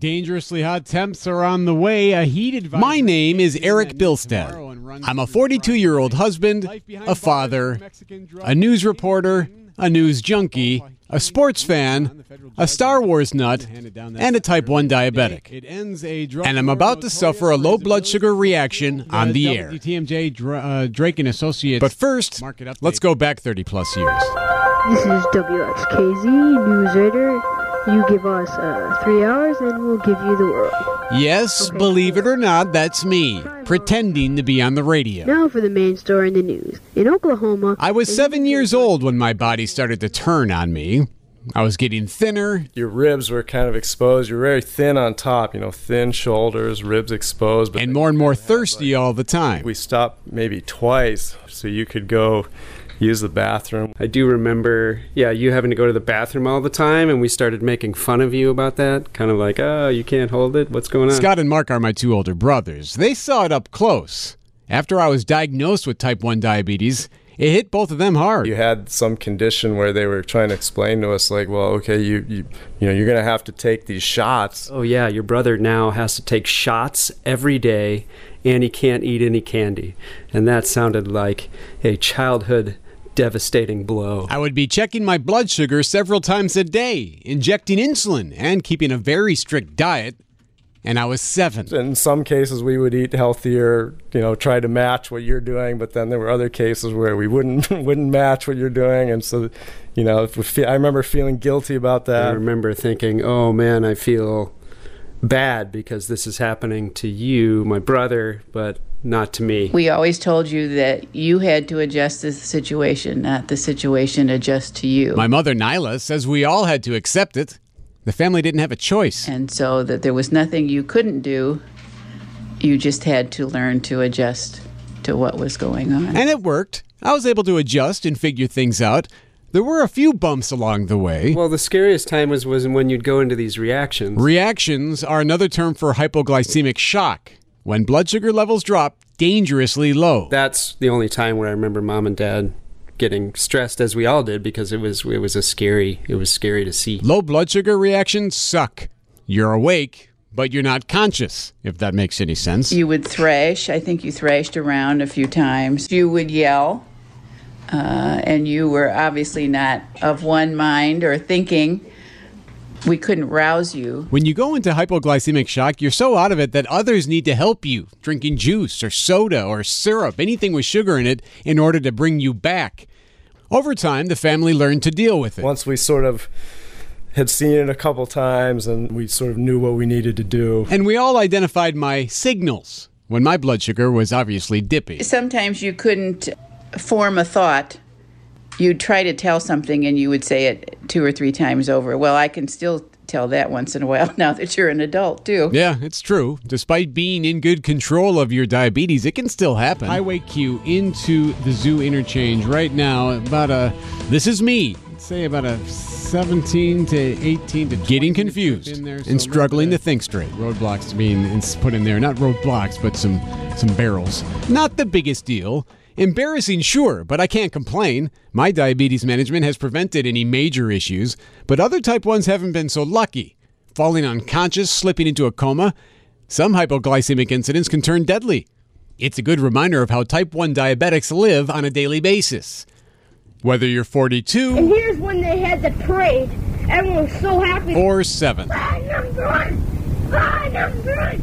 Dangerously hot temps are on the way. A heat advisory. My name is Erik at Bilstad. tomorrow and runs I'm a 42 year old husband, a father, a news reporter, a news junkie, a sports fan, a Star Wars nut, and a type 1 diabetic. It ends a drug And I'm about to suffer a low blood sugar reaction on the air. WTMJ uh, Drake and Associates. But first, let's go back 30 plus years. This is WXKZ News Radar. You give us uh, three hours and we'll give you the world. Yes, believe it or not, that's me, pretending to be on the radio. Now for the main story in the news. In Oklahoma, I was seven years old when my body started to turn on me. I was getting thinner, your ribs were kind of exposed. You're very thin on top, you know, thin shoulders, ribs exposed. But and more and more thirsty all the time. we stopped maybe twice so you could go use the bathroom. I do remember, yeah, you having to go to the bathroom all the time, and we started making fun of you about that. Kind of like, oh, you can't hold it. What's going on? Scott and Mark are my two older brothers. They saw it up close. After I was diagnosed with type 1 diabetes, it hit both of them hard. You had some condition where they were trying to explain to us, like, well, okay, you you, you know, you're gonna have to take these shots. oh, yeah, your brother now has to take shots every day, and he can't eat any candy. And that sounded like a childhood devastating blow. I would be checking my blood sugar several times a day, injecting insulin, and keeping a very strict diet. And I was seven. In some cases, we would eat healthier, you know, try to match what you're doing. But then there were other cases where we wouldn't wouldn't match what you're doing, and so, you know, if we fe- I remember feeling guilty about that. I remember thinking, oh man, I feel bad because this is happening to you, my brother, but not to me. We always told you that you had to adjust to the situation, not the situation adjust to you. My mother, Nyla, says we all had to accept it. The family didn't have a choice. and so that there was nothing you couldn't do. You just had to learn to adjust to what was going on. And it worked. I was able to adjust and figure things out. There were a few bumps along the way. Well, the scariest time was, was when you'd go into these reactions. Reactions are another term for hypoglycemic shock, when blood sugar levels drop dangerously low. That's the only time where I remember mom and dad getting stressed, as we all did, because it was it was a scary it was scary to see. Low blood sugar reactions suck. You're awake, but you're not conscious, if that makes any sense. you would thrash. I think you thrashed around a few times. You would yell, uh, and you were obviously not of one mind or thinking. We couldn't rouse you. When you go into hypoglycemic shock, you're so out of it that others need to help you, drinking juice or soda or syrup, anything with sugar in it, in order to bring you back. Over time, the family learned to deal with it. Once we sort of had seen it a couple times, and we sort of knew what we needed to do. And we all identified my signals when my blood sugar was obviously dippy. Sometimes you couldn't form a thought. You'd try to tell something and you would say it two or three times over. Well, I can still tell that once in a while now that you're an adult, too. Yeah, it's true. Despite being in good control of your diabetes, it can still happen. Highway Q into the zoo interchange right now. About a, This is me, say about a 17 to 18 to getting confused in there, so and struggling to think straight. Roadblocks being ins- put in there, not roadblocks, but some some barrels. Not the biggest deal. Embarrassing, sure, but I can't complain. My diabetes management has prevented any major issues, but other type 1s haven't been so lucky. Falling unconscious, slipping into a coma, some hypoglycemic incidents can turn deadly. It's a good reminder of how type 1 diabetics live on a daily basis. Whether you're 42 And here's when they had the parade. Everyone was so happy. or 7. Ah, number one! Ah, number one!